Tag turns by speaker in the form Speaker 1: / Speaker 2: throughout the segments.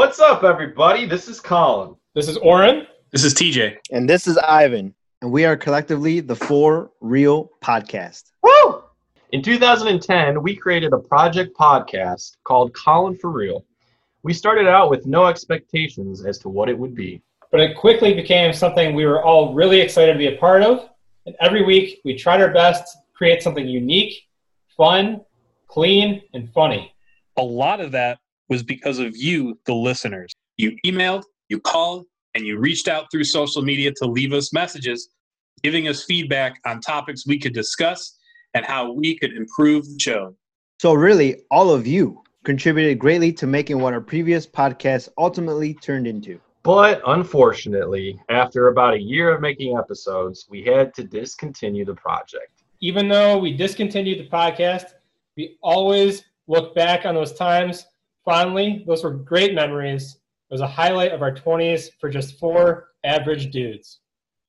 Speaker 1: up, everybody? This is Colin.
Speaker 2: This is Oren.
Speaker 3: This is TJ.
Speaker 4: And this is Ivan. And we are collectively the Four Real Podcast.
Speaker 1: Woo! In 2010, we created a project podcast called Colin for Real. We started out with no expectations as to what it would be.
Speaker 2: But it quickly became something we were all really excited to be a part of. And every week, we tried our best to create something unique, fun, clean, and funny.
Speaker 3: A lot of that was because of you, the listeners. You emailed, you called, and you reached out through social media to leave us messages, giving us feedback on topics we could discuss and how we could improve the show.
Speaker 4: So, really, all of you contributed greatly to making what our previous podcast ultimately turned into.
Speaker 1: But unfortunately, after about a year of making episodes, we had to discontinue the project.
Speaker 2: Even though we discontinued the podcast, we always look back on those times fondly. Those were great memories. It was a highlight of our 20s for just four average dudes.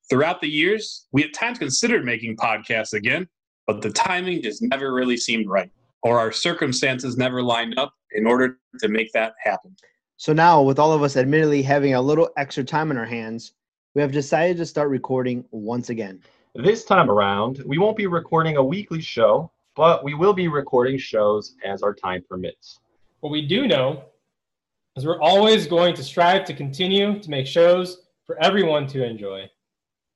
Speaker 3: Throughout the years, we at times considered making podcasts again, but the timing just never really seemed right, or our circumstances never lined up in order to make that happen.
Speaker 4: So, now with all of us admittedly having a little extra time on our hands, we have decided to start recording once again.
Speaker 1: This time around, we won't be recording a weekly show, but we will be recording shows as our time permits.
Speaker 2: What we do know is we're always going to strive to continue to make shows for everyone to enjoy.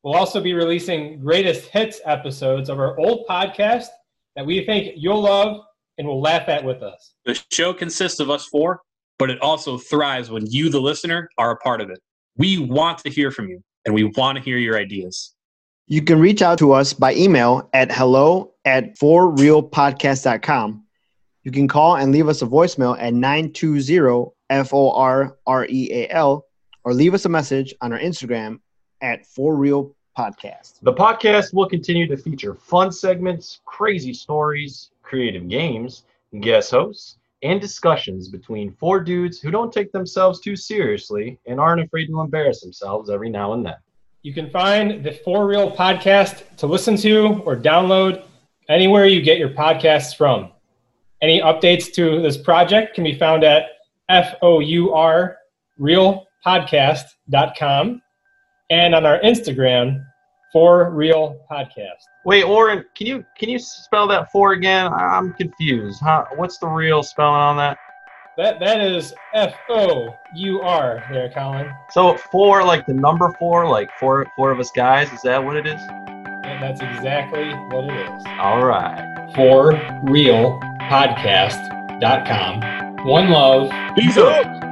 Speaker 2: We'll also be releasing greatest hits episodes of our old podcast that we think you'll love and will laugh at with us.
Speaker 3: The show consists of us four, but it also thrives when you, the listener, are a part of it. We want to hear from you and we want to hear your ideas.
Speaker 4: You can reach out to us by email at hello at fourrealpodcast.com. You can call and leave us a voicemail at 920 F O R R E A L or leave us a message on our Instagram at Four Real Podcast.
Speaker 1: The podcast will continue to feature fun segments, crazy stories, creative games, guest hosts, and discussions between four dudes who don't take themselves too seriously and aren't afraid to embarrass themselves every now and then.
Speaker 2: You can find the Four Real podcast to listen to or download anywhere you get your podcasts from. Any updates to this project can be found at F O U R realpodcast.com and on our Instagram, Four Real Podcast.
Speaker 1: Wait, Oren, can you can you spell that for again? I'm confused. Huh? What's the real spelling on that?
Speaker 2: That that is F O U R there, Colin.
Speaker 1: So four, like the number four, like four four of us guys. Is that what it is?
Speaker 2: And that's exactly what it is.
Speaker 1: All right.
Speaker 2: Four Real Podcast.com. One love.
Speaker 3: Peace out.